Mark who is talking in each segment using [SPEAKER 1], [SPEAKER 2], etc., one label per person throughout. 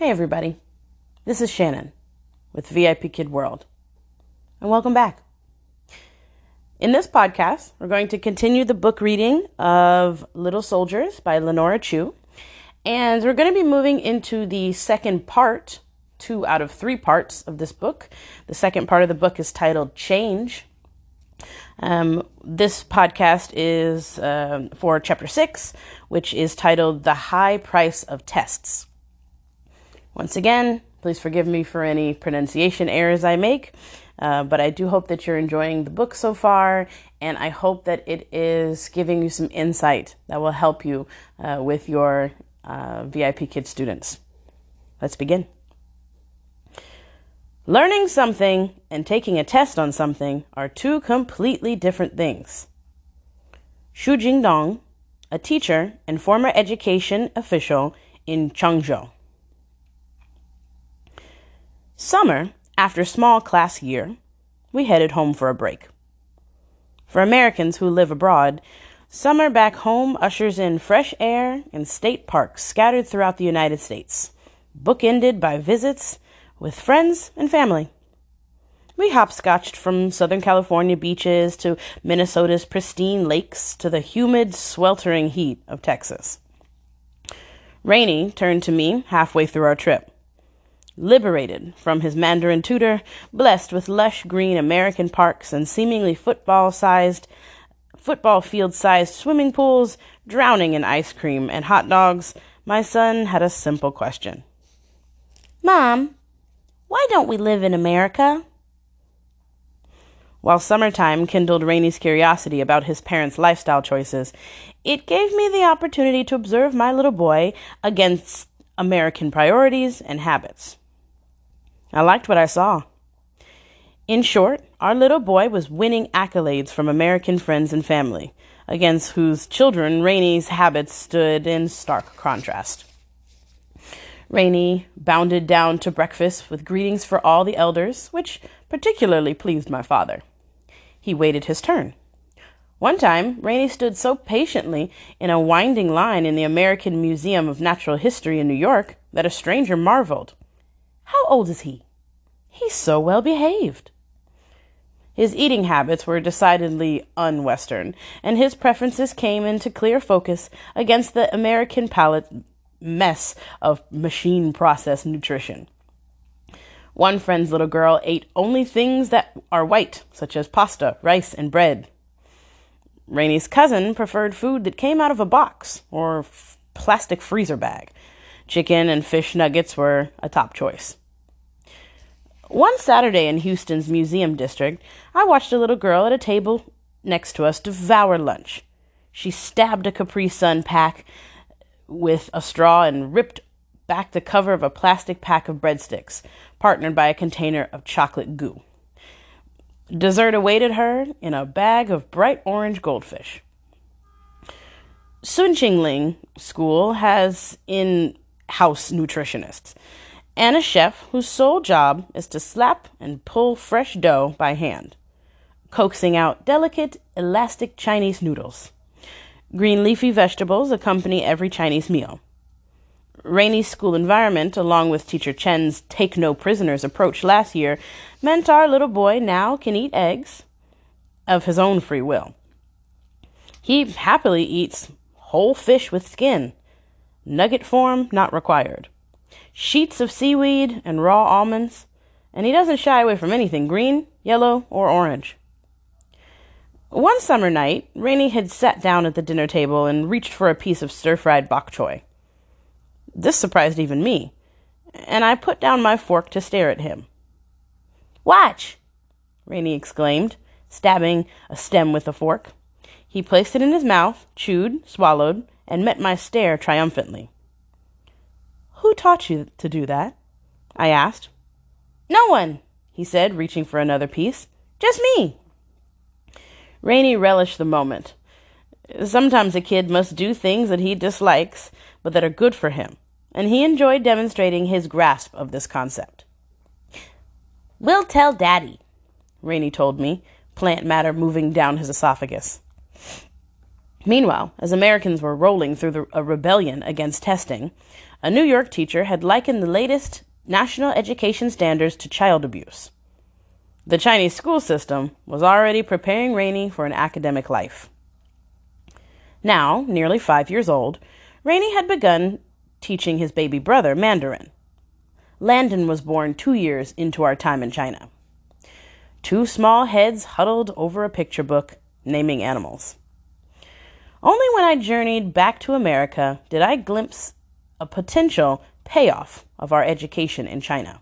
[SPEAKER 1] Hey, everybody. This is Shannon with VIP Kid World, and welcome back. In this podcast, we're going to continue the book reading of Little Soldiers by Lenora Chu, and we're going to be moving into the second part, two out of three parts of this book. The second part of the book is titled Change. Um, this podcast is um, for chapter six, which is titled The High Price of Tests. Once again, please forgive me for any pronunciation errors I make, uh, but I do hope that you're enjoying the book so far, and I hope that it is giving you some insight that will help you uh, with your uh, VIP Kid students. Let's begin. Learning something and taking a test on something are two completely different things. Xu Jingdong, a teacher and former education official in Changzhou. Summer, after small class year, we headed home for a break. For Americans who live abroad, summer back home ushers in fresh air and state parks scattered throughout the United States, bookended by visits with friends and family. We hopscotched from Southern California beaches to Minnesota's pristine lakes to the humid, sweltering heat of Texas. Rainey turned to me halfway through our trip liberated from his Mandarin tutor, blessed with lush green American parks and seemingly football sized football field sized swimming pools, drowning in ice cream and hot dogs, my son had a simple question. Mom, why don't we live in America? While summertime kindled Rainey's curiosity about his parents' lifestyle choices, it gave me the opportunity to observe my little boy against American priorities and habits. I liked what I saw. In short, our little boy was winning accolades from American friends and family, against whose children Rainey's habits stood in stark contrast. Rainey bounded down to breakfast with greetings for all the elders, which particularly pleased my father. He waited his turn. One time, Rainey stood so patiently in a winding line in the American Museum of Natural History in New York that a stranger marveled. How old is he? He's so well behaved. His eating habits were decidedly un Western, and his preferences came into clear focus against the American palate mess of machine processed nutrition. One friend's little girl ate only things that are white, such as pasta, rice, and bread. Rainey's cousin preferred food that came out of a box or f- plastic freezer bag. Chicken and fish nuggets were a top choice. One Saturday in Houston's Museum District, I watched a little girl at a table next to us devour lunch. She stabbed a Capri Sun pack with a straw and ripped back the cover of a plastic pack of breadsticks, partnered by a container of chocolate goo. Dessert awaited her in a bag of bright orange goldfish. Sun Qingling School has in house nutritionists and a chef whose sole job is to slap and pull fresh dough by hand, coaxing out delicate, elastic Chinese noodles. Green leafy vegetables accompany every Chinese meal. Rainey's school environment, along with teacher Chen's take no prisoners approach last year, meant our little boy now can eat eggs of his own free will. He happily eats whole fish with skin, nugget form not required sheets of seaweed, and raw almonds, and he doesn't shy away from anything green, yellow, or orange. One summer night, Rainey had sat down at the dinner table and reached for a piece of stir fried bok choy. This surprised even me, and I put down my fork to stare at him. Watch! Rainey exclaimed, stabbing a stem with a fork. He placed it in his mouth, chewed, swallowed, and met my stare triumphantly. Who taught you to do that? I asked. No one, he said, reaching for another piece. Just me. Rainey relished the moment. Sometimes a kid must do things that he dislikes, but that are good for him, and he enjoyed demonstrating his grasp of this concept. We'll tell Daddy, Rainey told me, plant matter moving down his esophagus. Meanwhile, as Americans were rolling through the, a rebellion against testing, a New York teacher had likened the latest national education standards to child abuse. The Chinese school system was already preparing Rainey for an academic life. Now, nearly five years old, Rainey had begun teaching his baby brother Mandarin. Landon was born two years into our time in China. Two small heads huddled over a picture book naming animals. Only when I journeyed back to America did I glimpse a potential payoff of our education in China.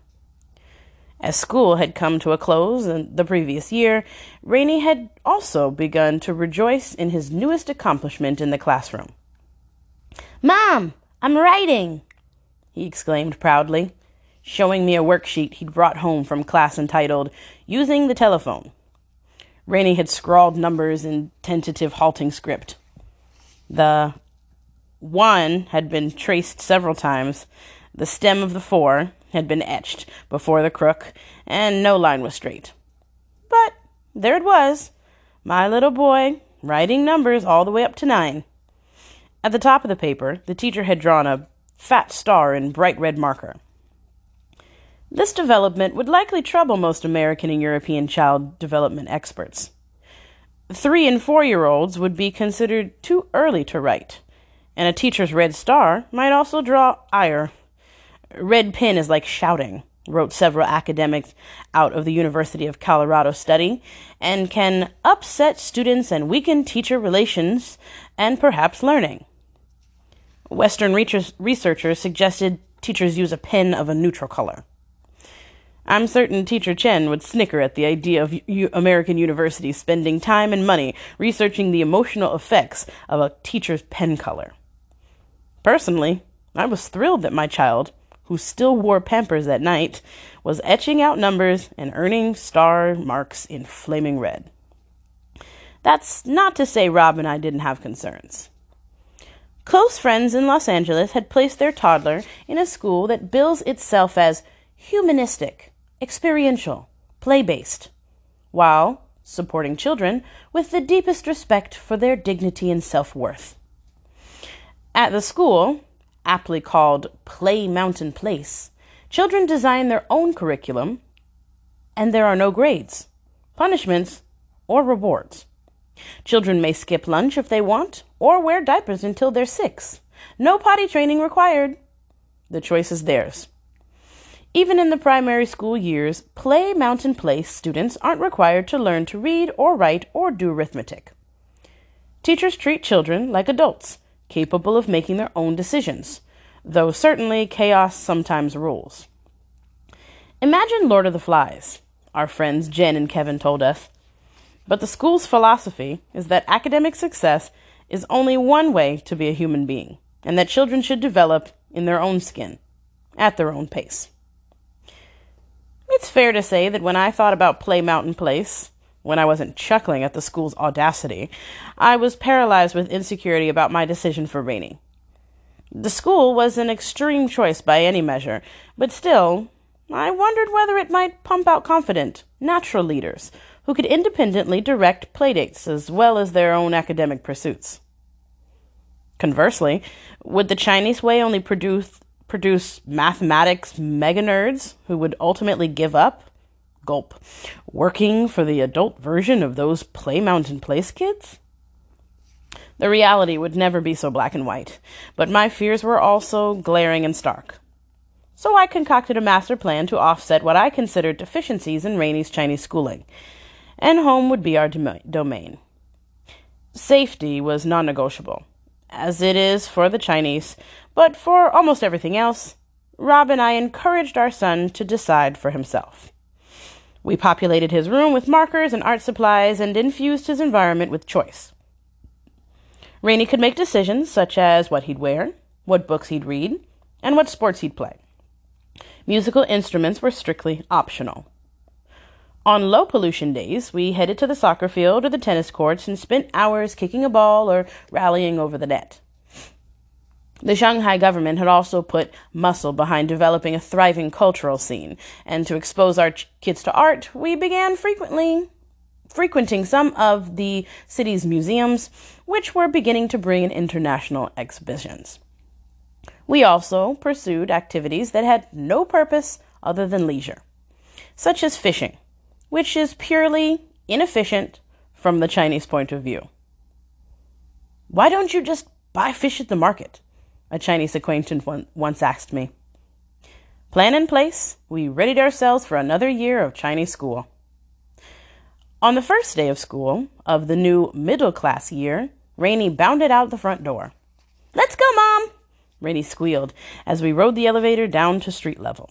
[SPEAKER 1] As school had come to a close in the previous year, Rainey had also begun to rejoice in his newest accomplishment in the classroom. Mom, I'm writing, he exclaimed proudly, showing me a worksheet he'd brought home from class entitled Using the Telephone. Rainey had scrawled numbers in tentative halting script. The one had been traced several times. The stem of the four had been etched before the crook, and no line was straight. But there it was, my little boy, writing numbers all the way up to nine. At the top of the paper, the teacher had drawn a fat star in bright red marker. This development would likely trouble most American and European child development experts. Three and four year olds would be considered too early to write, and a teacher's red star might also draw ire. Red pen is like shouting, wrote several academics out of the University of Colorado study, and can upset students and weaken teacher relations and perhaps learning. Western researchers suggested teachers use a pen of a neutral color. I'm certain Teacher Chen would snicker at the idea of U- American universities spending time and money researching the emotional effects of a teacher's pen color. Personally, I was thrilled that my child, who still wore pampers at night, was etching out numbers and earning star marks in flaming red. That's not to say Rob and I didn't have concerns. Close friends in Los Angeles had placed their toddler in a school that bills itself as humanistic experiential, play based, while supporting children with the deepest respect for their dignity and self worth. At the school, aptly called Play Mountain Place, children design their own curriculum, and there are no grades, punishments, or rewards. Children may skip lunch if they want, or wear diapers until they're six. No potty training required. The choice is theirs. Even in the primary school years, Play Mountain Place students aren't required to learn to read or write or do arithmetic. Teachers treat children like adults, capable of making their own decisions, though certainly chaos sometimes rules. Imagine Lord of the Flies, our friends Jen and Kevin told us. But the school's philosophy is that academic success is only one way to be a human being, and that children should develop in their own skin, at their own pace. It's fair to say that when I thought about Play Mountain Place, when I wasn't chuckling at the school's audacity, I was paralyzed with insecurity about my decision for Rainey. The school was an extreme choice by any measure, but still, I wondered whether it might pump out confident, natural leaders who could independently direct playdates as well as their own academic pursuits. Conversely, would the Chinese way only produce produce mathematics mega nerds who would ultimately give up, gulp, working for the adult version of those Play Mountain Place kids? The reality would never be so black and white, but my fears were also glaring and stark. So I concocted a master plan to offset what I considered deficiencies in Rainey's Chinese schooling, and home would be our domain. Safety was non negotiable as it is for the Chinese, but for almost everything else, Rob and I encouraged our son to decide for himself. We populated his room with markers and art supplies and infused his environment with choice. Rainey could make decisions such as what he'd wear, what books he'd read, and what sports he'd play. Musical instruments were strictly optional. On low pollution days, we headed to the soccer field or the tennis courts and spent hours kicking a ball or rallying over the net. The Shanghai government had also put muscle behind developing a thriving cultural scene, and to expose our ch- kids to art, we began frequently frequenting some of the city's museums, which were beginning to bring in international exhibitions. We also pursued activities that had no purpose other than leisure, such as fishing, which is purely inefficient from the Chinese point of view. Why don't you just buy fish at the market? A Chinese acquaintance once asked me. Plan in place, we readied ourselves for another year of Chinese school. On the first day of school of the new middle class year, Rainey bounded out the front door. Let's go, Mom! Rainey squealed as we rode the elevator down to street level.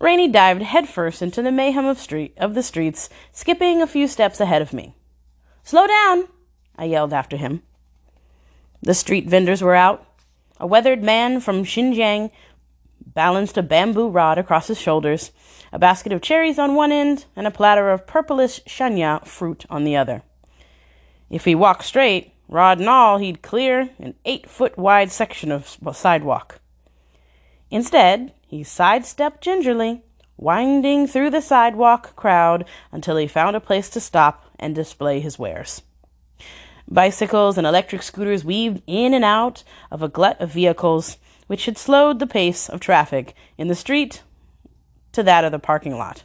[SPEAKER 1] Rainey dived headfirst into the mayhem of street of the streets, skipping a few steps ahead of me. Slow down, I yelled after him. The street vendors were out. A weathered man from Xinjiang balanced a bamboo rod across his shoulders, a basket of cherries on one end, and a platter of purplish shanya fruit on the other. If he walked straight, rod and all, he'd clear an eight foot wide section of sidewalk. Instead, he sidestepped gingerly, winding through the sidewalk crowd until he found a place to stop and display his wares. Bicycles and electric scooters weaved in and out of a glut of vehicles which had slowed the pace of traffic in the street to that of the parking lot.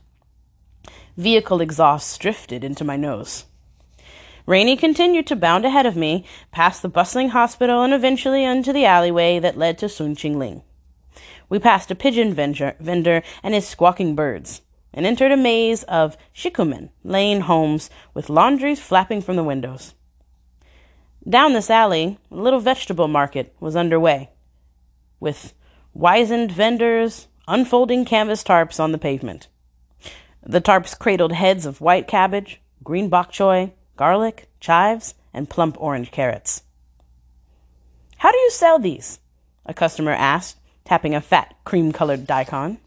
[SPEAKER 1] Vehicle exhausts drifted into my nose. Rainey continued to bound ahead of me, past the bustling hospital and eventually into the alleyway that led to Sun Ching Ling. We passed a pigeon vendor, and his squawking birds, and entered a maze of shikumen lane homes with laundries flapping from the windows. Down this alley, a little vegetable market was underway, with wizened vendors unfolding canvas tarps on the pavement. The tarps cradled heads of white cabbage, green bok choy, garlic, chives, and plump orange carrots. How do you sell these? A customer asked, tapping a fat, cream colored daikon.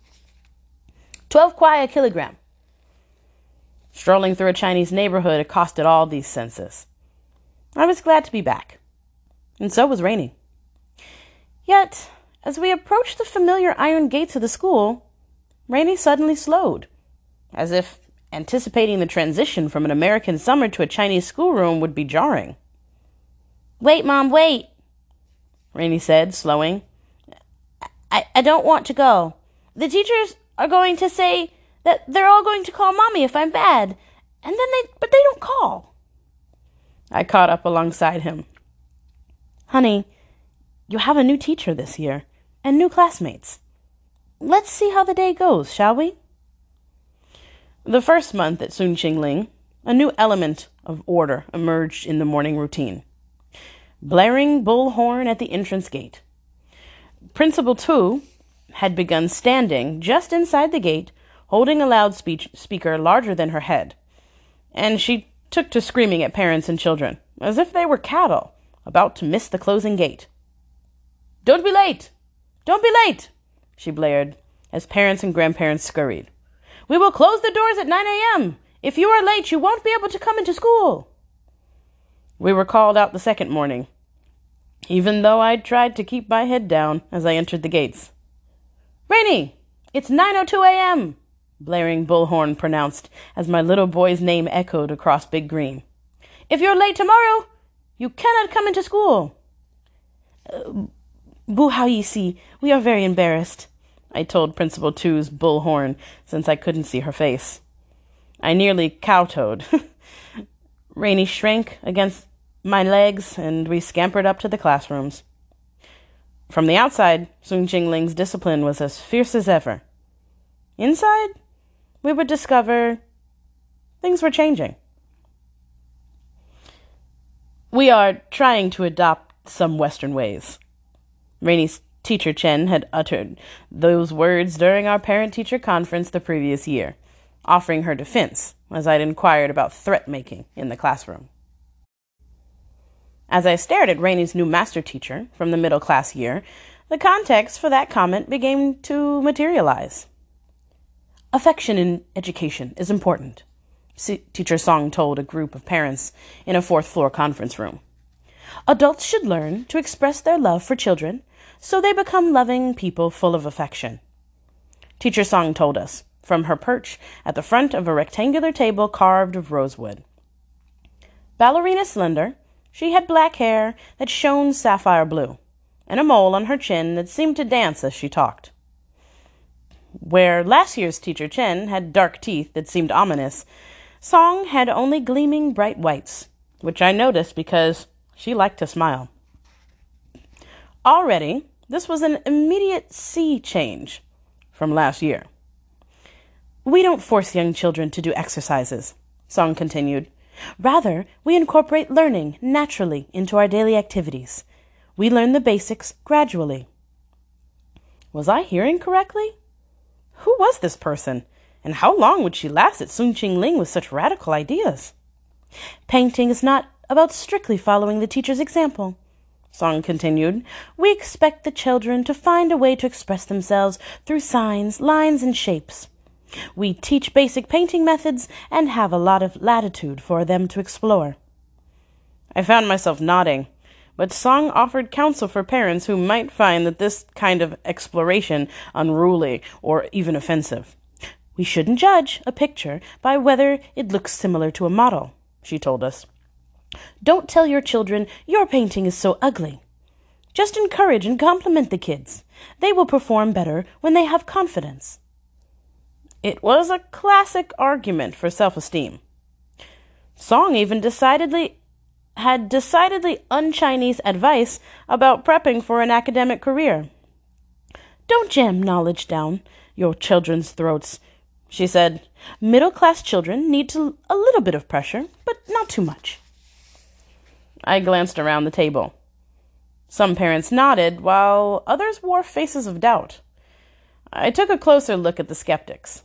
[SPEAKER 1] Twelve kwai a kilogram. Strolling through a Chinese neighborhood accosted all these senses. I was glad to be back, and so was Rainey. Yet, as we approached the familiar iron gates of the school, Rainey suddenly slowed, as if anticipating the transition from an American summer to a Chinese schoolroom would be jarring. Wait, Mom, wait, Rainey said, slowing. I, I don't want to go. The teachers are going to say that they're all going to call Mommy if I'm bad, and then they, but they don't call. I caught up alongside him. Honey, you have a new teacher this year and new classmates. Let's see how the day goes, shall we? The first month at Sun Ching Ling, a new element of order emerged in the morning routine. Blaring bullhorn at the entrance gate. Principal Tu had begun standing just inside the gate, holding a loudspeaker larger than her head, and she took to screaming at parents and children, as if they were cattle about to miss the closing gate. Don't be late! Don't be late! she blared, as parents and grandparents scurried. We will close the doors at 9 a.m. If you are late, you won't be able to come into school. We were called out the second morning, even though I tried to keep my head down as I entered the gates. Rainey, it's 9.02 a.m blaring bullhorn pronounced as my little boy's name echoed across Big Green. If you're late tomorrow, you cannot come into school. Uh, ye see, we are very embarrassed, I told Principal Tu's bullhorn, since I couldn't see her face. I nearly kowtowed. Rainey shrank against my legs, and we scampered up to the classrooms. From the outside, Sun Jingling's discipline was as fierce as ever. Inside, we would discover things were changing. We are trying to adopt some Western ways. Rainey's teacher Chen had uttered those words during our parent teacher conference the previous year, offering her defense as I'd inquired about threat making in the classroom. As I stared at Rainey's new master teacher from the middle class year, the context for that comment began to materialize. Affection in education is important, Teacher Song told a group of parents in a fourth floor conference room. Adults should learn to express their love for children so they become loving people full of affection. Teacher Song told us, from her perch at the front of a rectangular table carved of rosewood. Ballerina slender, she had black hair that shone sapphire blue, and a mole on her chin that seemed to dance as she talked. Where last year's teacher Chen had dark teeth that seemed ominous, Song had only gleaming bright whites, which I noticed because she liked to smile. Already, this was an immediate sea change from last year. We don't force young children to do exercises, Song continued. Rather, we incorporate learning naturally into our daily activities. We learn the basics gradually. Was I hearing correctly? Who was this person? And how long would she last at Sun Ching Ling with such radical ideas? Painting is not about strictly following the teacher's example. Song continued, we expect the children to find a way to express themselves through signs, lines, and shapes. We teach basic painting methods and have a lot of latitude for them to explore. I found myself nodding, but Song offered counsel for parents who might find that this kind of exploration unruly or even offensive. We shouldn't judge a picture by whether it looks similar to a model, she told us. Don't tell your children your painting is so ugly. Just encourage and compliment the kids. They will perform better when they have confidence. It was a classic argument for self esteem. Song even decidedly had decidedly un-Chinese advice about prepping for an academic career. Don't jam knowledge down your children's throats, she said. Middle class children need to, a little bit of pressure, but not too much. I glanced around the table. Some parents nodded, while others wore faces of doubt. I took a closer look at the skeptics.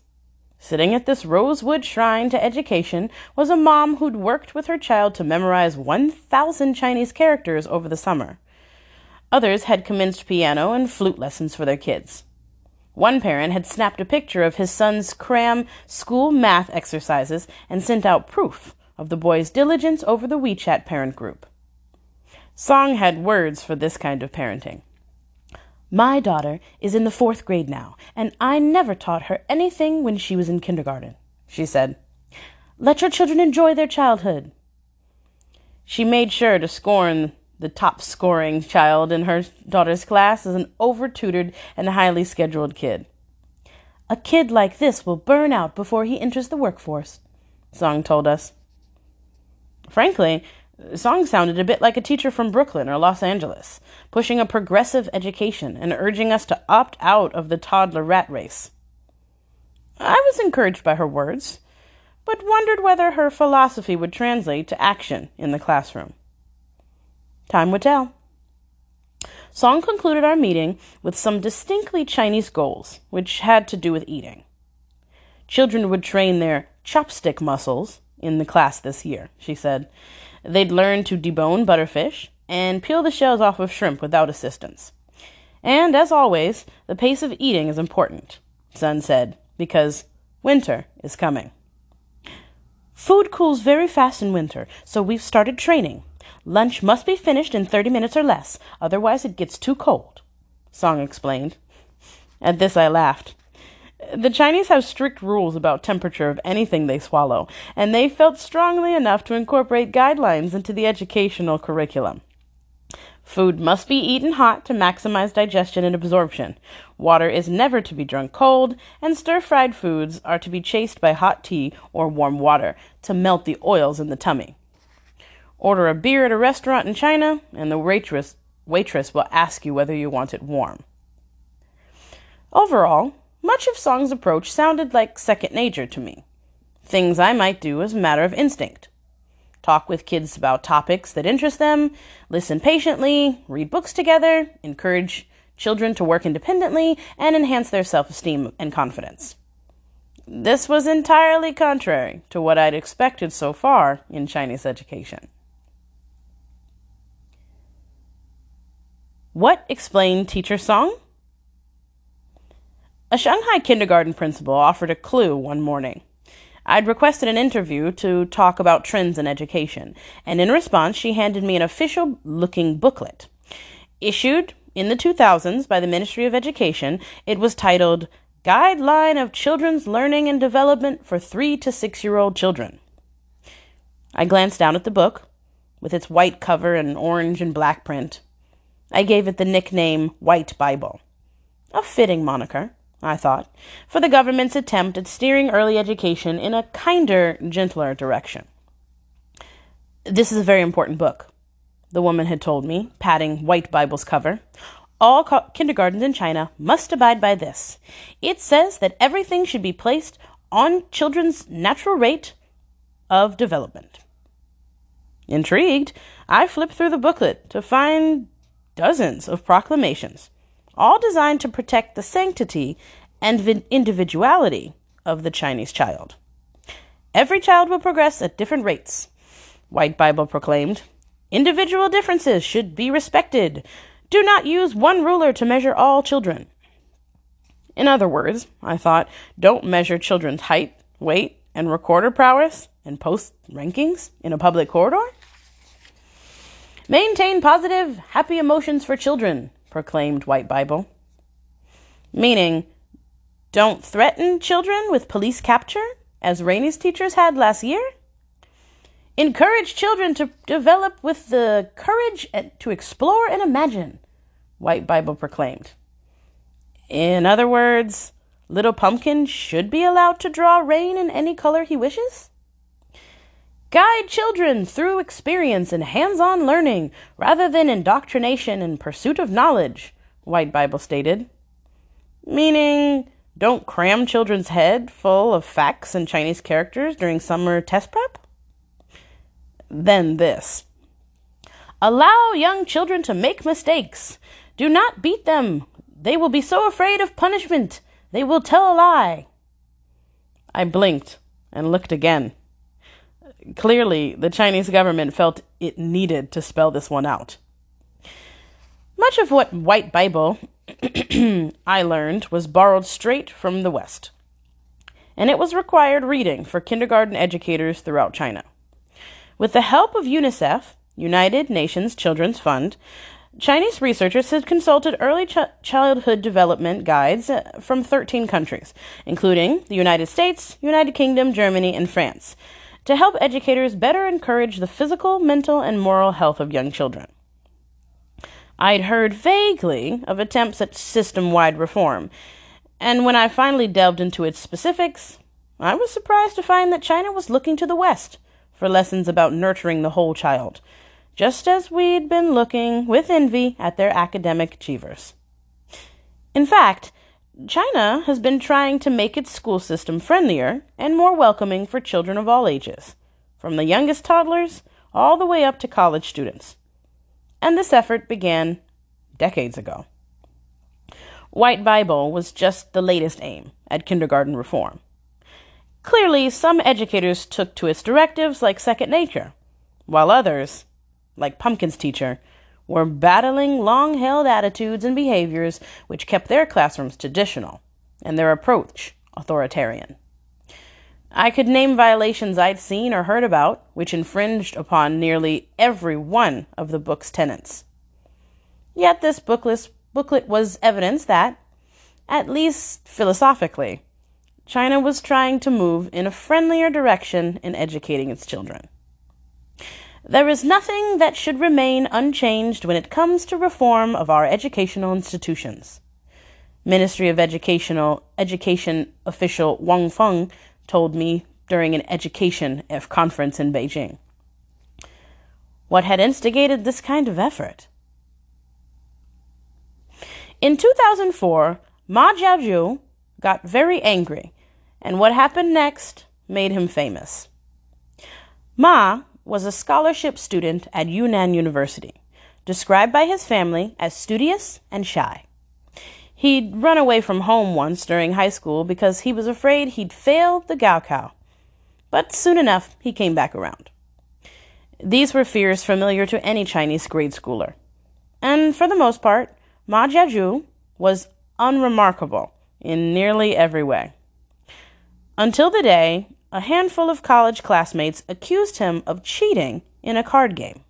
[SPEAKER 1] Sitting at this rosewood shrine to education was a mom who'd worked with her child to memorize 1,000 Chinese characters over the summer. Others had commenced piano and flute lessons for their kids. One parent had snapped a picture of his son's cram school math exercises and sent out proof of the boy's diligence over the WeChat parent group. Song had words for this kind of parenting. My daughter is in the fourth grade now, and I never taught her anything when she was in kindergarten, she said. Let your children enjoy their childhood. She made sure to scorn the top scoring child in her daughter's class as an over tutored and highly scheduled kid. A kid like this will burn out before he enters the workforce, Song told us. Frankly, Song sounded a bit like a teacher from Brooklyn or Los Angeles, pushing a progressive education and urging us to opt out of the toddler rat race. I was encouraged by her words, but wondered whether her philosophy would translate to action in the classroom. Time would tell. Song concluded our meeting with some distinctly Chinese goals, which had to do with eating. Children would train their chopstick muscles in the class this year, she said. They'd learn to debone butterfish and peel the shells off of shrimp without assistance. And as always, the pace of eating is important, Song said, because winter is coming. Food cools very fast in winter, so we've started training. Lunch must be finished in 30 minutes or less, otherwise, it gets too cold, Song explained. At this, I laughed. The Chinese have strict rules about temperature of anything they swallow, and they felt strongly enough to incorporate guidelines into the educational curriculum. Food must be eaten hot to maximize digestion and absorption. Water is never to be drunk cold, and stir fried foods are to be chased by hot tea or warm water to melt the oils in the tummy. Order a beer at a restaurant in China, and the waitress, waitress will ask you whether you want it warm. Overall, much of Song's approach sounded like second nature to me. Things I might do as a matter of instinct. Talk with kids about topics that interest them, listen patiently, read books together, encourage children to work independently, and enhance their self esteem and confidence. This was entirely contrary to what I'd expected so far in Chinese education. What explained Teacher Song? A Shanghai kindergarten principal offered a clue one morning. I'd requested an interview to talk about trends in education, and in response, she handed me an official looking booklet. Issued in the 2000s by the Ministry of Education, it was titled Guideline of Children's Learning and Development for Three to Six Year Old Children. I glanced down at the book, with its white cover and orange and black print. I gave it the nickname White Bible. A fitting moniker, I thought, for the government's attempt at steering early education in a kinder, gentler direction. This is a very important book, the woman had told me, patting White Bible's cover. All co- kindergartens in China must abide by this. It says that everything should be placed on children's natural rate of development. Intrigued, I flipped through the booklet to find dozens of proclamations, all designed to protect the sanctity and individuality of the Chinese child. Every child will progress at different rates, White Bible proclaimed. Individual differences should be respected. Do not use one ruler to measure all children. In other words, I thought, don't measure children's height, weight, and recorder prowess and post rankings in a public corridor. Maintain positive, happy emotions for children, proclaimed White Bible. Meaning, don't threaten children with police capture, as Rainey's teachers had last year? Encourage children to develop with the courage to explore and imagine, White Bible proclaimed. In other words, Little Pumpkin should be allowed to draw rain in any color he wishes? Guide children through experience and hands on learning rather than indoctrination and pursuit of knowledge, White Bible stated. Meaning, don't cram children's head full of facts and Chinese characters during summer test prep? Then this. Allow young children to make mistakes. Do not beat them. They will be so afraid of punishment, they will tell a lie. I blinked and looked again. Clearly, the Chinese government felt it needed to spell this one out. Much of what White Bible I learned was borrowed straight from the West, and it was required reading for kindergarten educators throughout China. With the help of UNICEF, United Nations Children's Fund, Chinese researchers had consulted early ch- childhood development guides uh, from 13 countries, including the United States, United Kingdom, Germany, and France, to help educators better encourage the physical, mental, and moral health of young children. I'd heard vaguely of attempts at system wide reform, and when I finally delved into its specifics, I was surprised to find that China was looking to the West for lessons about nurturing the whole child, just as we'd been looking with envy at their academic achievers. In fact, China has been trying to make its school system friendlier and more welcoming for children of all ages, from the youngest toddlers all the way up to college students. And this effort began decades ago. White Bible was just the latest aim at kindergarten reform. Clearly, some educators took to its directives like second nature, while others, like Pumpkin's teacher, were battling long held attitudes and behaviors which kept their classrooms traditional and their approach authoritarian. I could name violations I'd seen or heard about which infringed upon nearly every one of the book's tenets. Yet this booklet, booklet was evidence that, at least philosophically, China was trying to move in a friendlier direction in educating its children. There is nothing that should remain unchanged when it comes to reform of our educational institutions. Ministry of Educational Education official Wang Feng told me during an education conference in Beijing. What had instigated this kind of effort? In 2004, Ma Jiajue got very angry and what happened next made him famous. Ma was a scholarship student at Yunnan University, described by his family as studious and shy. He'd run away from home once during high school because he was afraid he'd fail the Gaokao, but soon enough he came back around. These were fears familiar to any Chinese grade schooler. And for the most part, Ma Jiajue was unremarkable in nearly every way until the day a handful of college classmates accused him of cheating in a card game.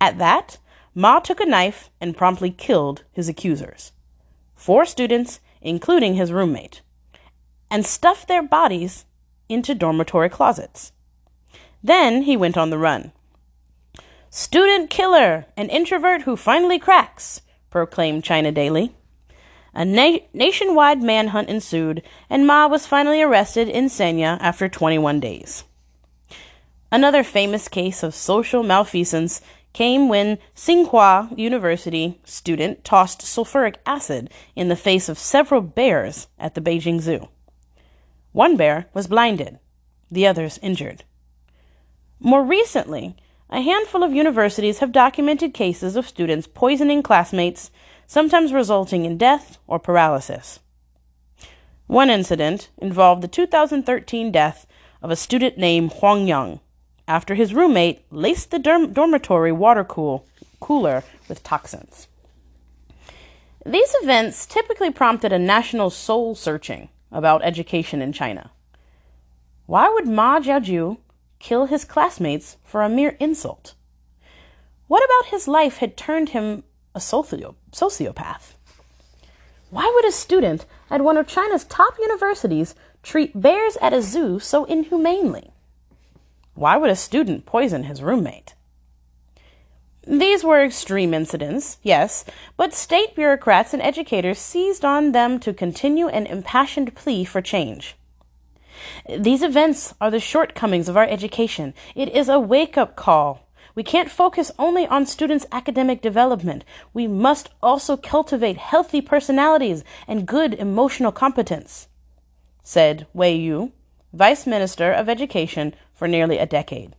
[SPEAKER 1] At that, Ma took a knife and promptly killed his accusers. Four students including his roommate, and stuffed their bodies into dormitory closets. Then he went on the run. Student killer, an introvert who finally cracks, proclaimed China Daily. A na- nationwide manhunt ensued, and Ma was finally arrested in Sanya after 21 days. Another famous case of social malfeasance came when Tsinghua University student tossed sulfuric acid in the face of several bears at the Beijing Zoo. One bear was blinded, the others injured. More recently, a handful of universities have documented cases of students poisoning classmates sometimes resulting in death or paralysis. One incident involved the 2013 death of a student named Huang Yang after his roommate laced the dorm- dormitory water cool- cooler with toxins. These events typically prompted a national soul searching about education in China. Why would Ma Jiajue kill his classmates for a mere insult? What about his life had turned him a socio- sociopath. Why would a student at one of China's top universities treat bears at a zoo so inhumanely? Why would a student poison his roommate? These were extreme incidents, yes, but state bureaucrats and educators seized on them to continue an impassioned plea for change. These events are the shortcomings of our education. It is a wake up call we can't focus only on students' academic development. We must also cultivate healthy personalities and good emotional competence, said Wei Yu, Vice Minister of Education for nearly a decade.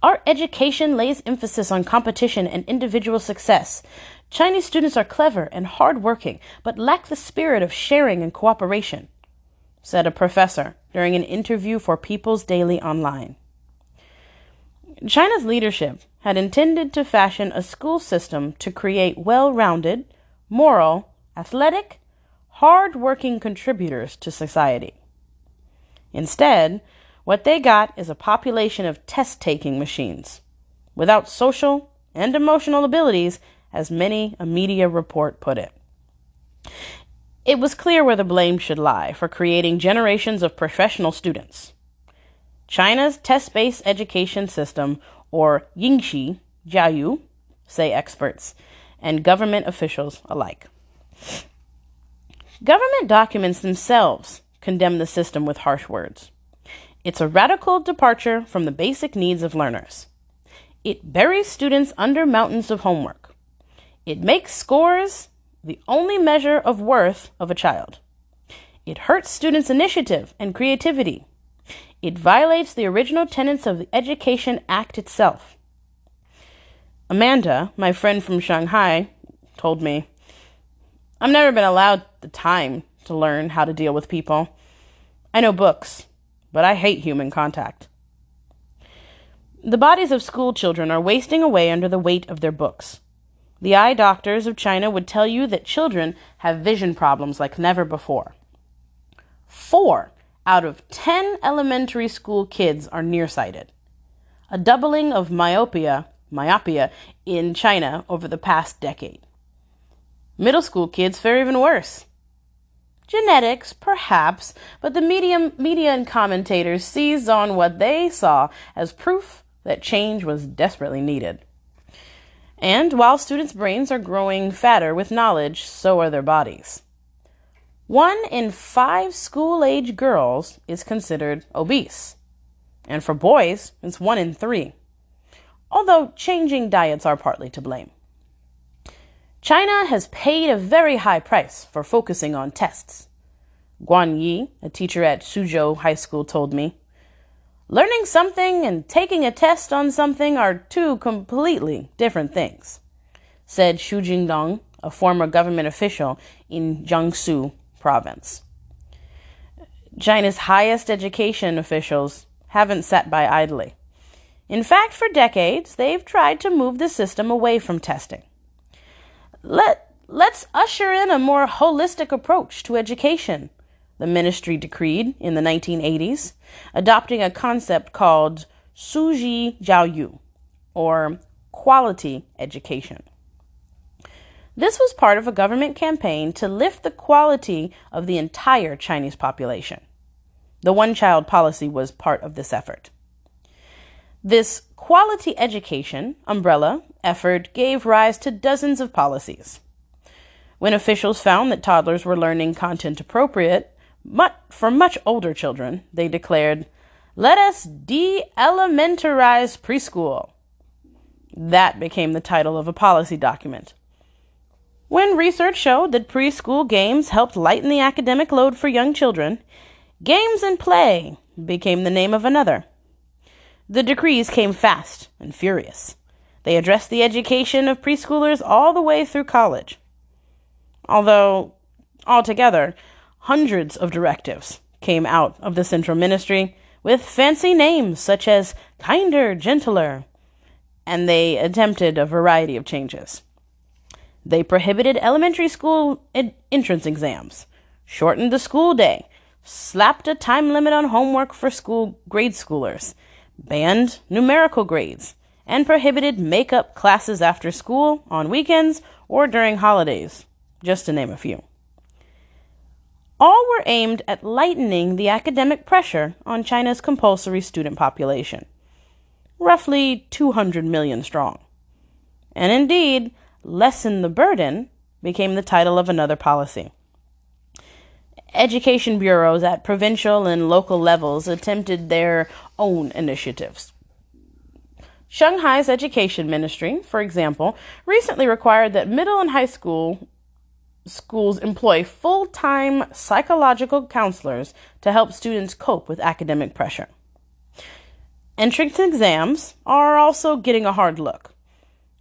[SPEAKER 1] Our education lays emphasis on competition and individual success. Chinese students are clever and hardworking, but lack the spirit of sharing and cooperation, said a professor during an interview for People's Daily Online. China's leadership had intended to fashion a school system to create well rounded, moral, athletic, hard working contributors to society. Instead, what they got is a population of test taking machines, without social and emotional abilities, as many a media report put it. It was clear where the blame should lie for creating generations of professional students China's test based education system, or Yingshi Jiaoyu, say experts, and government officials alike. Government documents themselves condemn the system with harsh words. It's a radical departure from the basic needs of learners. It buries students under mountains of homework. It makes scores the only measure of worth of a child. It hurts students' initiative and creativity. It violates the original tenets of the Education Act itself. Amanda, my friend from Shanghai, told me, I've never been allowed the time to learn how to deal with people. I know books, but I hate human contact. The bodies of school children are wasting away under the weight of their books. The eye doctors of China would tell you that children have vision problems like never before. Four out of 10 elementary school kids are nearsighted, a doubling of myopia, myopia in China over the past decade. Middle school kids fare even worse. Genetics, perhaps, but the media and commentators seized on what they saw as proof that change was desperately needed. And while students' brains are growing fatter with knowledge, so are their bodies. One in five school age girls is considered obese. And for boys, it's one in three. Although changing diets are partly to blame. China has paid a very high price for focusing on tests. Guan Yi, a teacher at Suzhou High School, told me. Learning something and taking a test on something are two completely different things, said Xu Jingdong, a former government official in Jiangsu province. China's highest education officials haven't sat by idly. In fact, for decades, they've tried to move the system away from testing. Let, let's usher in a more holistic approach to education, the ministry decreed in the 1980s, adopting a concept called Suzhi Jiaoyu, or quality education. This was part of a government campaign to lift the quality of the entire Chinese population. The one child policy was part of this effort. This quality education umbrella effort gave rise to dozens of policies. When officials found that toddlers were learning content appropriate for much older children, they declared, Let us de elementarize preschool. That became the title of a policy document. When research showed that preschool games helped lighten the academic load for young children, Games and Play became the name of another. The decrees came fast and furious. They addressed the education of preschoolers all the way through college. Although, altogether, hundreds of directives came out of the Central Ministry with fancy names such as Kinder, Gentler, and they attempted a variety of changes. They prohibited elementary school entrance exams, shortened the school day, slapped a time limit on homework for school grade schoolers, banned numerical grades, and prohibited makeup classes after school, on weekends, or during holidays, just to name a few. All were aimed at lightening the academic pressure on China's compulsory student population, roughly 200 million strong. And indeed, lessen the burden became the title of another policy. Education bureaus at provincial and local levels attempted their own initiatives. Shanghai's education ministry, for example, recently required that middle and high school schools employ full time psychological counselors to help students cope with academic pressure. Entrance exams are also getting a hard look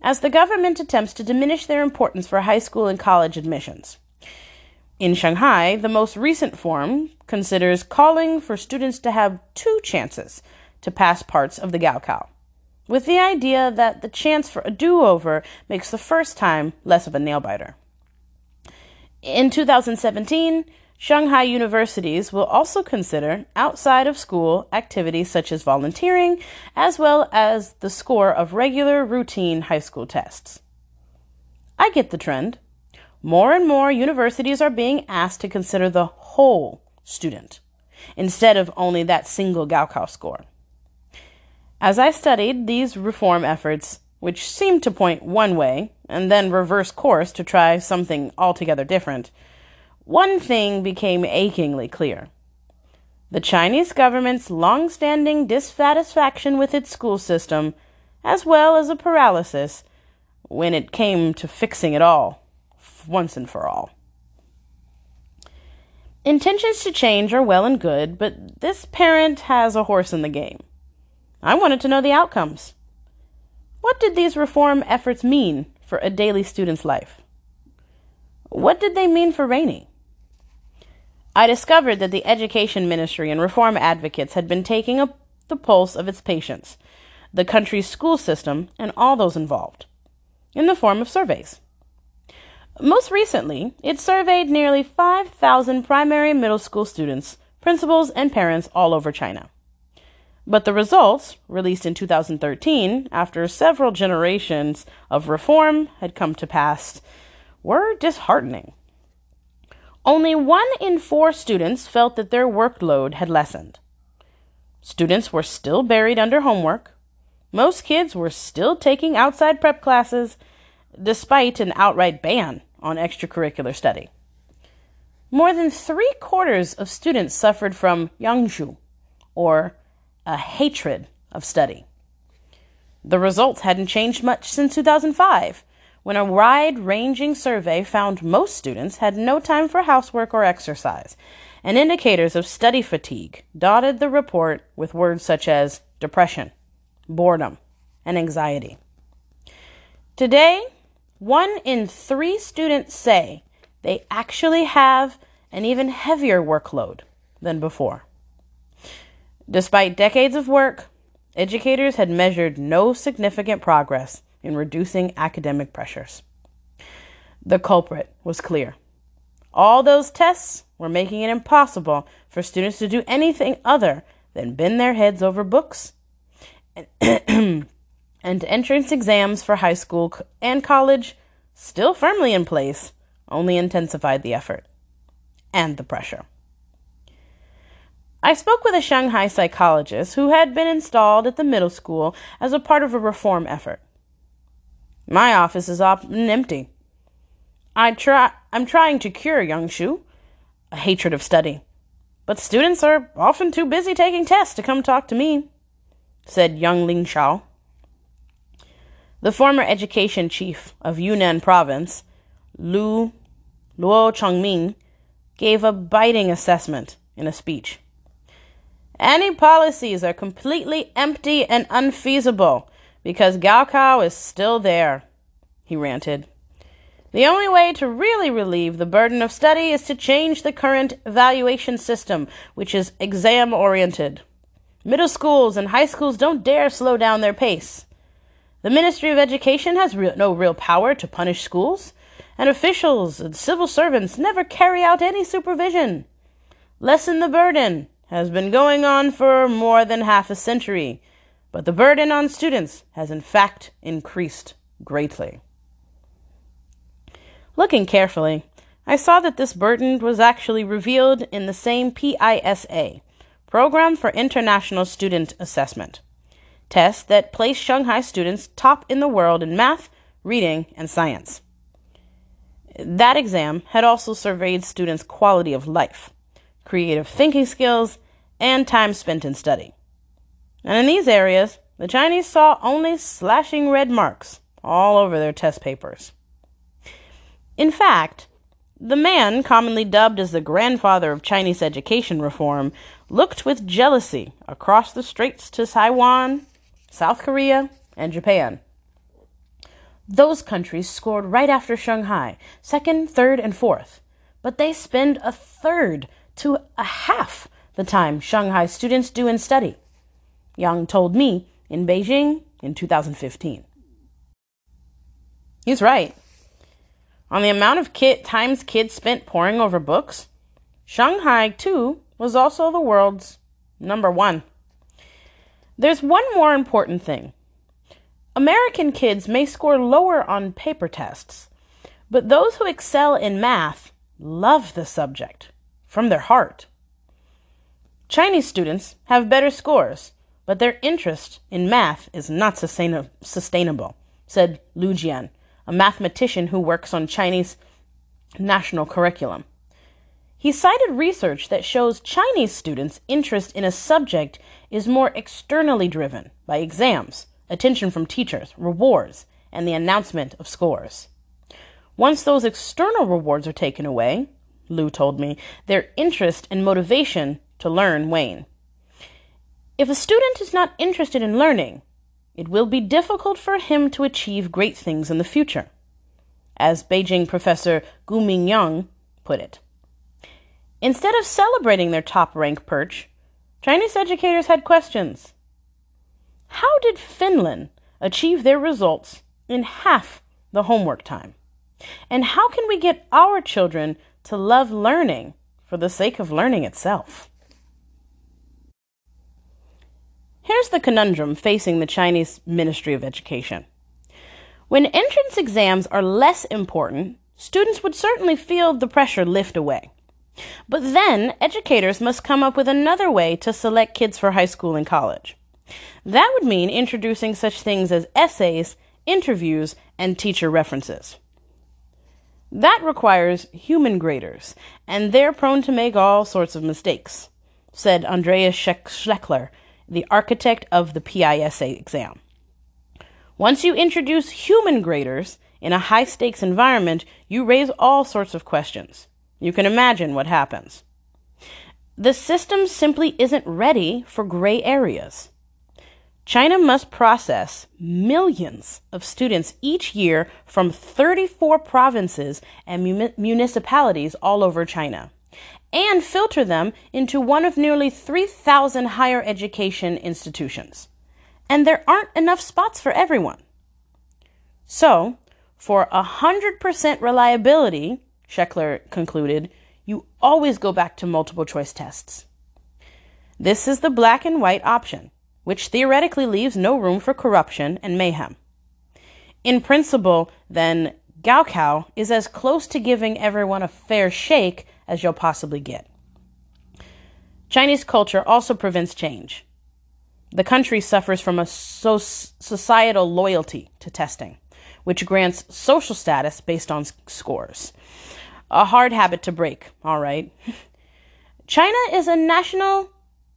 [SPEAKER 1] as the government attempts to diminish their importance for high school and college admissions. In Shanghai, the most recent form considers calling for students to have two chances to pass parts of the Gaokao, with the idea that the chance for a do over makes the first time less of a nail biter. In 2017, Shanghai universities will also consider outside of school activities such as volunteering, as well as the score of regular routine high school tests. I get the trend. More and more universities are being asked to consider the whole student instead of only that single Gaokao score. As I studied these reform efforts, which seemed to point one way and then reverse course to try something altogether different, one thing became achingly clear. The Chinese government's long standing dissatisfaction with its school system, as well as a paralysis when it came to fixing it all, once and for all. Intentions to change are well and good, but this parent has a horse in the game. I wanted to know the outcomes. What did these reform efforts mean for a daily student's life? What did they mean for Rainey? I discovered that the Education Ministry and reform advocates had been taking up the pulse of its patients, the country's school system, and all those involved, in the form of surveys. Most recently, it surveyed nearly 5,000 primary middle school students, principals, and parents all over China. But the results, released in 2013, after several generations of reform had come to pass, were disheartening. Only one in four students felt that their workload had lessened. Students were still buried under homework. Most kids were still taking outside prep classes, despite an outright ban on extracurricular study. More than three quarters of students suffered from yangshu, or a hatred of study. The results hadn't changed much since 2005, when a wide ranging survey found most students had no time for housework or exercise, and indicators of study fatigue dotted the report with words such as depression, boredom, and anxiety. Today, one in three students say they actually have an even heavier workload than before. Despite decades of work, educators had measured no significant progress in reducing academic pressures. The culprit was clear. All those tests were making it impossible for students to do anything other than bend their heads over books and, entrance exams for high school and college still firmly in place, only intensified the effort and the pressure. I spoke with a Shanghai psychologist who had been installed at the middle school as a part of a reform effort. My office is often empty. I try, I'm trying to cure young Shu, a hatred of study, but students are often too busy taking tests to come talk to me, said young Ling Shao. The former education chief of Yunnan province, Lu Luo Chongming, gave a biting assessment in a speech. Any policies are completely empty and unfeasible because Gaokao is still there, he ranted. The only way to really relieve the burden of study is to change the current evaluation system, which is exam oriented. Middle schools and high schools don't dare slow down their pace. The Ministry of Education has re- no real power to punish schools, and officials and civil servants never carry out any supervision. Lessen the burden has been going on for more than half a century, but the burden on students has in fact increased greatly. Looking carefully, I saw that this burden was actually revealed in the same PISA, Program for International Student Assessment, test that placed Shanghai students top in the world in math, reading, and science. That exam had also surveyed students' quality of life, creative thinking skills, and time spent in study. And in these areas, the Chinese saw only slashing red marks all over their test papers. In fact, the man, commonly dubbed as the grandfather of Chinese education reform, looked with jealousy across the straits to Taiwan, South Korea, and Japan. Those countries scored right after Shanghai, second, third, and fourth, but they spend a third to a half the time Shanghai students do in study. Yang told me in Beijing in 2015. He's right. On the amount of kid, times kids spent poring over books, Shanghai, too, was also the world's number one. There's one more important thing. American kids may score lower on paper tests, but those who excel in math love the subject from their heart. Chinese students have better scores, but their interest in math is not sustain- sustainable, said Lu Jian, a mathematician who works on Chinese national curriculum. He cited research that shows Chinese students' interest in a subject is more externally driven by exams, attention from teachers, rewards, and the announcement of scores. Once those external rewards are taken away, Lu told me, their interest and motivation to learn wane. If a student is not interested in learning, it will be difficult for him to achieve great things in the future, as Beijing professor Gu Mingyuan put it. Instead of celebrating their top rank perch, Chinese educators had questions. How did Finland achieve their results in half the homework time? And how can we get our children to love learning for the sake of learning itself? Here's the conundrum facing the Chinese Ministry of Education. When entrance exams are less important, students would certainly feel the pressure lift away. But then educators must come up with another way to select kids for high school and college. That would mean introducing such things as essays, interviews, and teacher references. That requires human graders, and they're prone to make all sorts of mistakes, said Andreas Schleicher, the architect of the PISA exam. Once you introduce human graders in a high stakes environment, you raise all sorts of questions. You can imagine what happens. The system simply isn't ready for gray areas. China must process millions of students each year from 34 provinces and municipalities all over China and filter them into one of nearly 3,000 higher education institutions. And there aren't enough spots for everyone. So, for 100% reliability, Schleicher concluded, you always go back to multiple choice tests. This is the black and white option, which theoretically leaves no room for corruption and mayhem. In principle, then, Gaokao is as close to giving everyone a fair shake as you'll possibly get. Chinese culture also prevents change. The country suffers from a so- societal loyalty to testing, which grants social status based on scores. A hard habit to break, all right. China is a national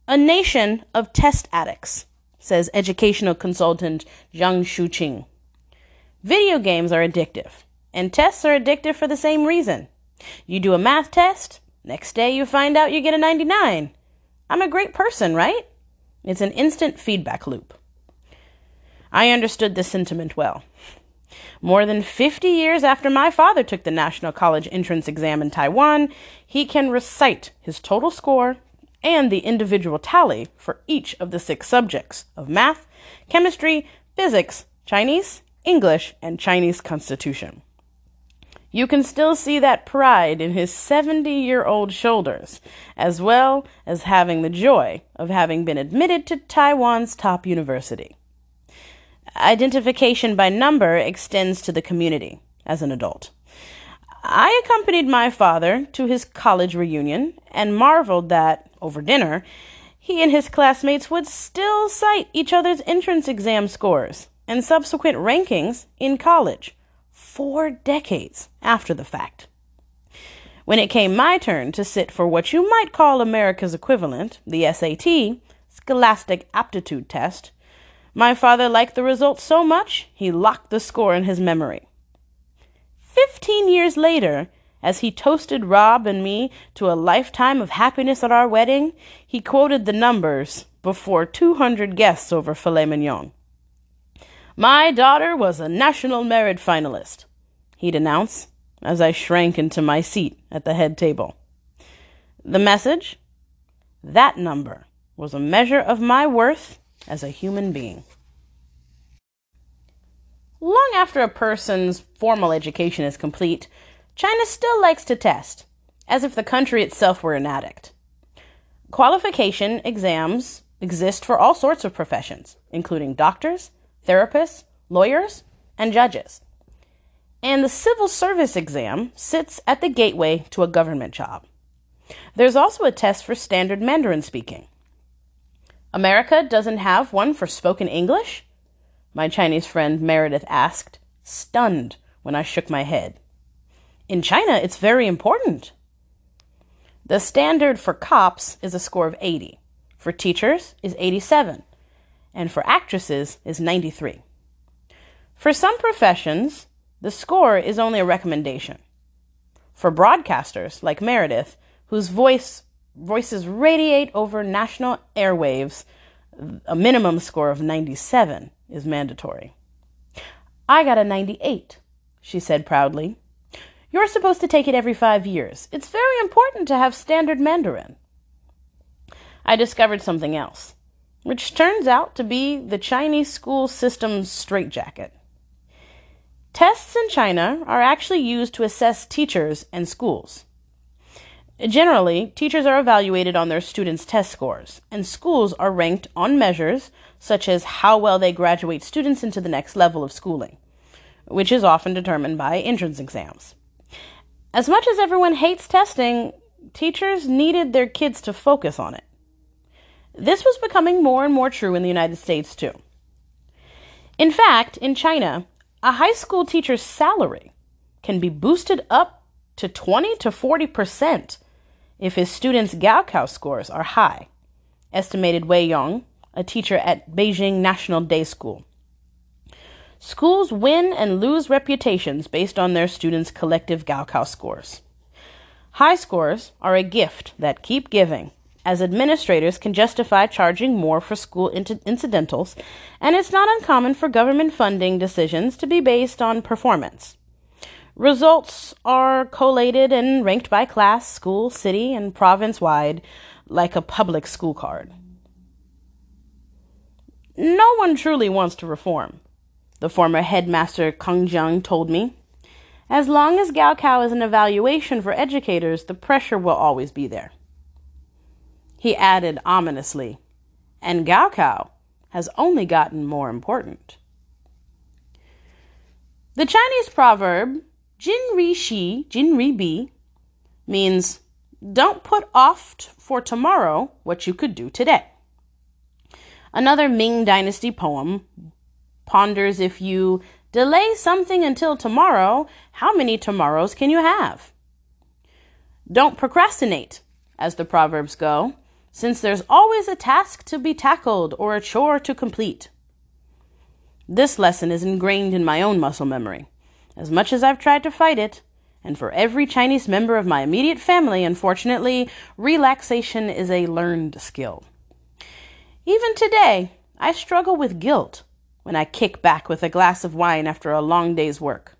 [SPEAKER 1] a nation of test addicts, says educational consultant Zhang Shuqing. Video games are addictive, and tests are addictive for the same reason. You do a math test, next day you find out you get a 99. I'm a great person, right? It's an instant feedback loop. I understood this sentiment well. More than 50 years after my father took the National College entrance exam in Taiwan, he can recite his total score and the individual tally for each of the six subjects of math, chemistry, physics, Chinese, English, and Chinese Constitution. You can still see that pride in his 70 year old shoulders, as well as having the joy of having been admitted to Taiwan's top university. Identification by number extends to the community as an adult. I accompanied my father to his college reunion and marveled that, over dinner, he and his classmates would still cite each other's entrance exam scores and subsequent rankings in college four decades after the fact. When it came my turn to sit for what you might call America's equivalent, the SAT, Scholastic Aptitude Test, my father liked the results so much he locked the score in his memory. Fifteen years later, as he toasted Rob and me to a lifetime of happiness at our wedding, he quoted the numbers before 200 guests over filet mignon. My daughter was a national merit finalist he'd announce as I shrank into my seat at the head table. The message? That number was a measure of my worth as a human being. Long after a person's formal education is complete, China still likes to test, as if the country itself were an addict. Qualification exams exist for all sorts of professions, including doctors, therapists, lawyers, and judges and the civil service exam sits at the gateway to a government job. There's also a test for standard Mandarin speaking. America doesn't have one for spoken English? My Chinese friend Meredith asked, stunned when I shook my head. In China, it's very important. The standard for cops is a score of 80, for teachers is 87, and for actresses is 93. For some professions, the score is only a recommendation. For broadcasters like Meredith, whose voice voices radiate over national airwaves, a minimum score of 97 is mandatory. I got a 98, she said proudly. You're supposed to take it every five years. It's very important to have standard Mandarin. I discovered something else, which turns out to be the Chinese school system's straitjacket. Tests in China are actually used to assess teachers and schools. Generally, teachers are evaluated on their students' test scores, and schools are ranked on measures such as how well they graduate students into the next level of schooling, which is often determined by entrance exams. As much as everyone hates testing, teachers needed their kids to focus on it. This was becoming more and more true in the United States, too. In fact, in China, a high school teacher's salary can be boosted up to 20 to 40% if his students' Gaokao scores are high, estimated Wei Yong, a teacher at Beijing National Day School. Schools win and lose reputations based on their students' collective Gaokao scores. High scores are a gift that keep giving as administrators can justify charging more for school incidentals, and it's not uncommon for government funding decisions to be based on performance. Results are collated and ranked by class, school, city, and province wide like a public school card. No one truly wants to reform, the former headmaster Kang Jiang told me. As long as Gaokao is an evaluation for educators, the pressure will always be there. He added ominously, and Gaokao has only gotten more important. The Chinese proverb, Jinri Shi, Jinri Bi, means don't put off for tomorrow what you could do today. Another Ming Dynasty poem ponders if you delay something until tomorrow, how many tomorrows can you have? Don't procrastinate, as the proverbs go, since there's always a task to be tackled or a chore to complete. This lesson is ingrained in my own muscle memory. As much as I've tried to fight it, and for every Chinese member of my immediate family, unfortunately, relaxation is a learned skill. Even today, I struggle with guilt when I kick back with a glass of wine after a long day's work.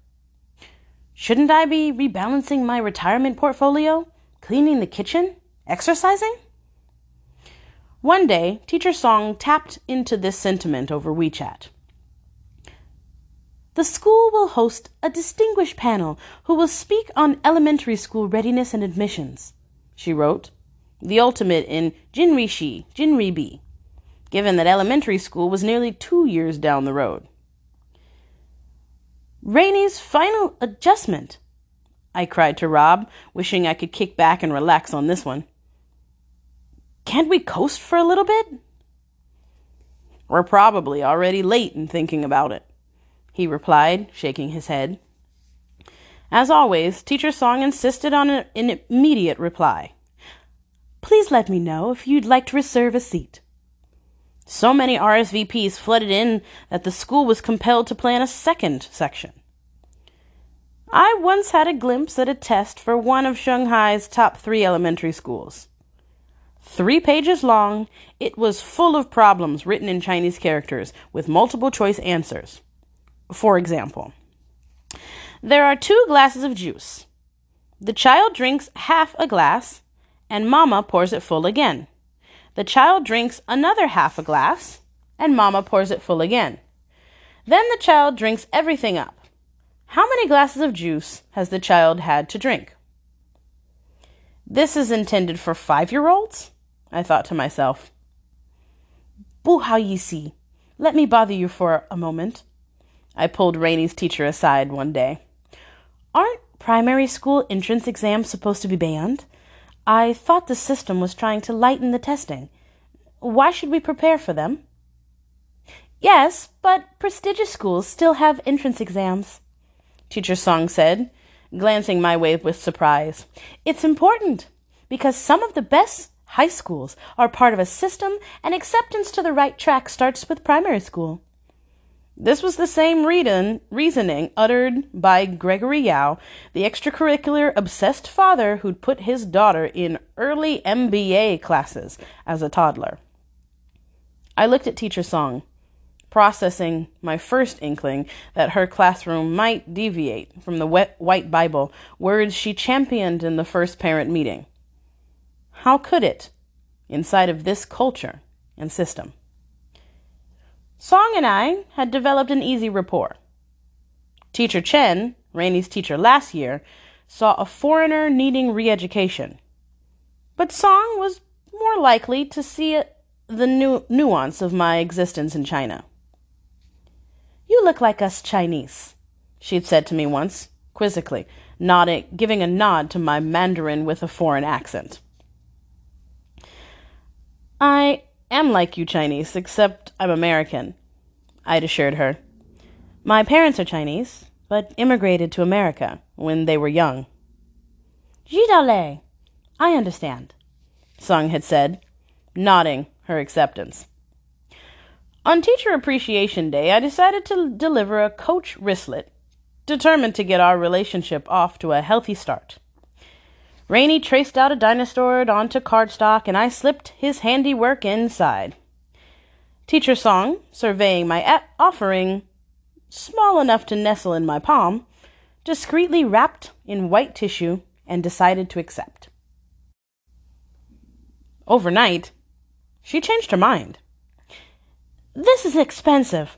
[SPEAKER 1] Shouldn't I be rebalancing my retirement portfolio, cleaning the kitchen, exercising? One day, Teacher Song tapped into this sentiment over WeChat. The school will host a distinguished panel who will speak on elementary school readiness and admissions, she wrote, the ultimate in Jinrishi, Jinribi, given that elementary school was nearly two years down the road. Rainey's final adjustment, I cried to Rob, wishing I could kick back and relax on this one. Can't we coast for a little bit? We're probably already late in thinking about it, he replied, shaking his head. As always, Teacher Song insisted on an immediate reply. Please let me know if you'd like to reserve a seat. So many RSVPs flooded in that the school was compelled to plan a second section. I once had a glimpse at a test for one of Shanghai's top three elementary schools. Three pages long, it was full of problems written in Chinese characters with multiple choice answers. For example, there are two glasses of juice. The child drinks half a glass, and Mama pours it full again. The child drinks another half a glass, and Mama pours it full again. Then the child drinks everything up. How many glasses of juice has the child had to drink? This is intended for five year olds? I thought to myself. Bu hao yi see. Let me bother you for a moment. I pulled Rainey's teacher aside one day. Aren't primary school entrance exams supposed to be banned? I thought the system was trying to lighten the testing. Why should we prepare for them? Yes, but prestigious schools still have entrance exams, Teacher Song said, glancing my way with surprise. It's important because some of the best high schools are part of a system and acceptance to the right track starts with primary school. This was the same reason, reasoning uttered by Gregory Yao, the extracurricular obsessed father who'd put his daughter in early MBA classes as a toddler. I looked at Teacher Song, processing my first inkling that her classroom might deviate from the wet white Bible, words she championed in the first parent meeting. How could it, inside of this culture and system? Song and I had developed an easy rapport. Teacher Chen, Rainey's teacher last year, saw a foreigner needing re education. But Song was more likely to see the nu- nuance of my existence in China. You look like us Chinese, she'd said to me once, quizzically, nodding, giving a nod to my Mandarin with a foreign accent. I am like you Chinese, except I'm American, I'd assured her. My parents are Chinese, but immigrated to America when they were young. Jidale, I understand, Song had said, nodding her acceptance. On Teacher Appreciation Day, I decided to deliver a coach wristlet, determined to get our relationship off to a healthy start. Rainey traced out a dinosaur onto cardstock, and I slipped his handiwork inside. Teacher Song, surveying my offering, small enough to nestle in my palm, discreetly wrapped in white tissue and decided to accept. Overnight, she changed her mind. This is expensive,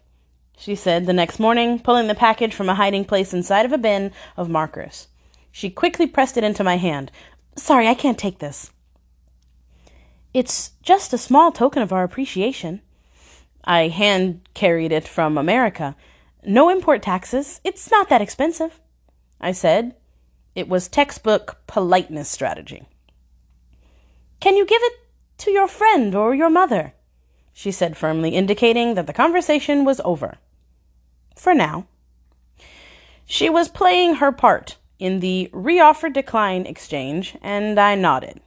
[SPEAKER 1] she said the next morning, pulling the package from a hiding place inside of a bin of markers. She quickly pressed it into my hand. Sorry, I can't take this. It's just a small token of our appreciation. I hand carried it from America. No import taxes. It's not that expensive. I said. It was textbook politeness strategy. Can you give it to your friend or your mother? She said firmly, indicating that the conversation was over. For now. She was playing her part in the reoffer decline exchange, and I nodded.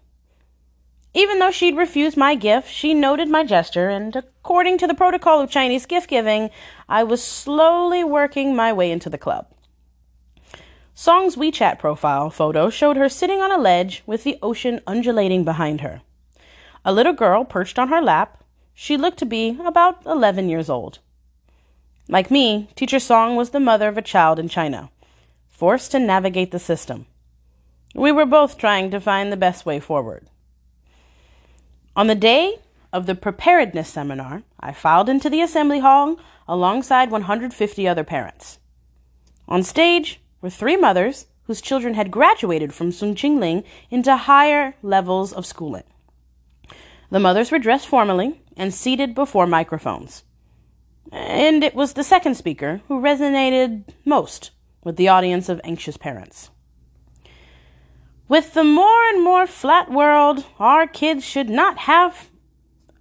[SPEAKER 1] Even though she'd refused my gift, she noted my gesture, and according to the protocol of Chinese gift giving, I was slowly working my way into the club. Song's WeChat profile photo showed her sitting on a ledge with the ocean undulating behind her. A little girl perched on her lap. She looked to be about 11 years old. Like me, Teacher Song was the mother of a child in China, forced to navigate the system. We were both trying to find the best way forward. On the day of the preparedness seminar, I filed into the assembly hall alongside 150 other parents. On stage, were three mothers whose children had graduated from Sun Qingling into higher levels of schooling. The mothers were dressed formally and seated before microphones. And it was the second speaker who resonated most with the audience of anxious parents. With the more and more flat world, our kids should not have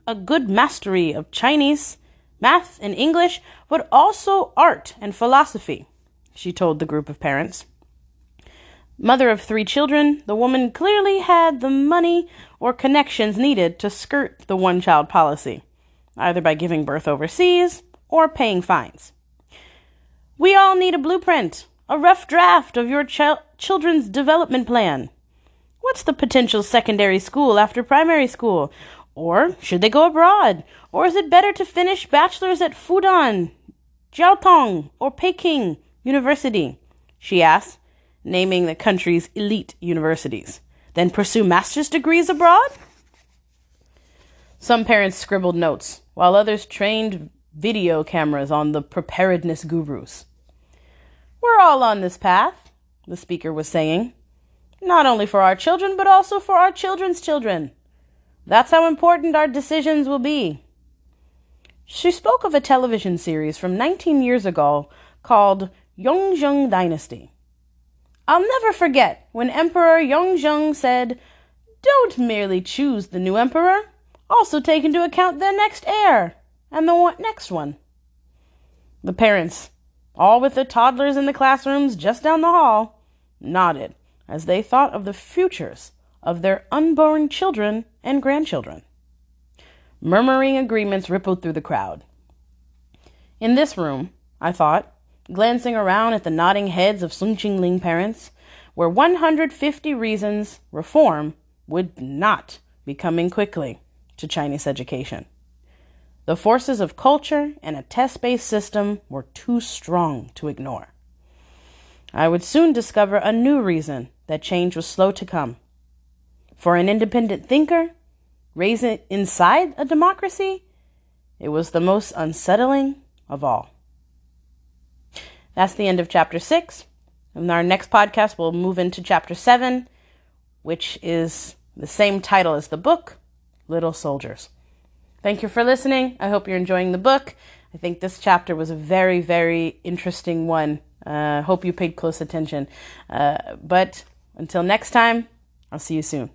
[SPEAKER 1] a good mastery of Chinese, math, and English, but also art and philosophy she told the group of parents. Mother of three children, the woman clearly had the money or connections needed to skirt the one child policy, either by giving birth overseas or paying fines. We all need a blueprint, a rough draft of your ch- children's development plan. What's the potential secondary school after primary school? Or should they go abroad? Or is it better to finish bachelor's at Fudan, Jiaotong, or Peking University, she asked, naming the country's elite universities. Then pursue master's degrees abroad? Some parents scribbled notes, while others trained video cameras on the preparedness gurus. We're all on this path, the speaker was saying, not only for our children, but also for our children's children. That's how important our decisions will be. She spoke of a television series from 19 years ago called Yongzheng Dynasty. I'll never forget when Emperor Yongzheng said, Don't merely choose the new emperor, also take into account the next heir and the next one. The parents, all with the toddlers in the classrooms just down the hall, nodded as they thought of the futures of their unborn children and grandchildren. Murmuring agreements rippled through the crowd. In this room, I thought, glancing around at the nodding heads of Sun Qingling parents, were 150 reasons reform would not be coming quickly to Chinese education. The forces of culture and a test based system were too strong to ignore. I would soon discover a new reason that change was slow to come. For an independent thinker, raised inside a democracy, it was the most unsettling of all. That's the end of chapter six. In our next podcast, we'll move into chapter seven, which is the same title as the book, Little Soldiers. Thank you for listening. I hope you're enjoying the book. I think this chapter was a very, very interesting one. Uh, hope you paid close attention. Uh, but until next time, I'll see you soon.